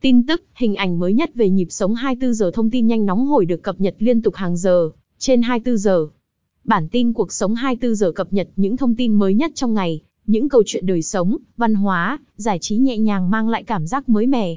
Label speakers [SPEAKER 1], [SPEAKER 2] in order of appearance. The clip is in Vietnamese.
[SPEAKER 1] Tin tức, hình ảnh mới nhất về nhịp sống 24 giờ thông tin nhanh nóng hổi được cập nhật liên tục hàng giờ, trên 24 giờ. Bản tin cuộc sống 24 giờ cập nhật những thông tin mới nhất trong ngày, những câu chuyện đời sống, văn hóa, giải trí nhẹ nhàng mang lại cảm giác mới mẻ.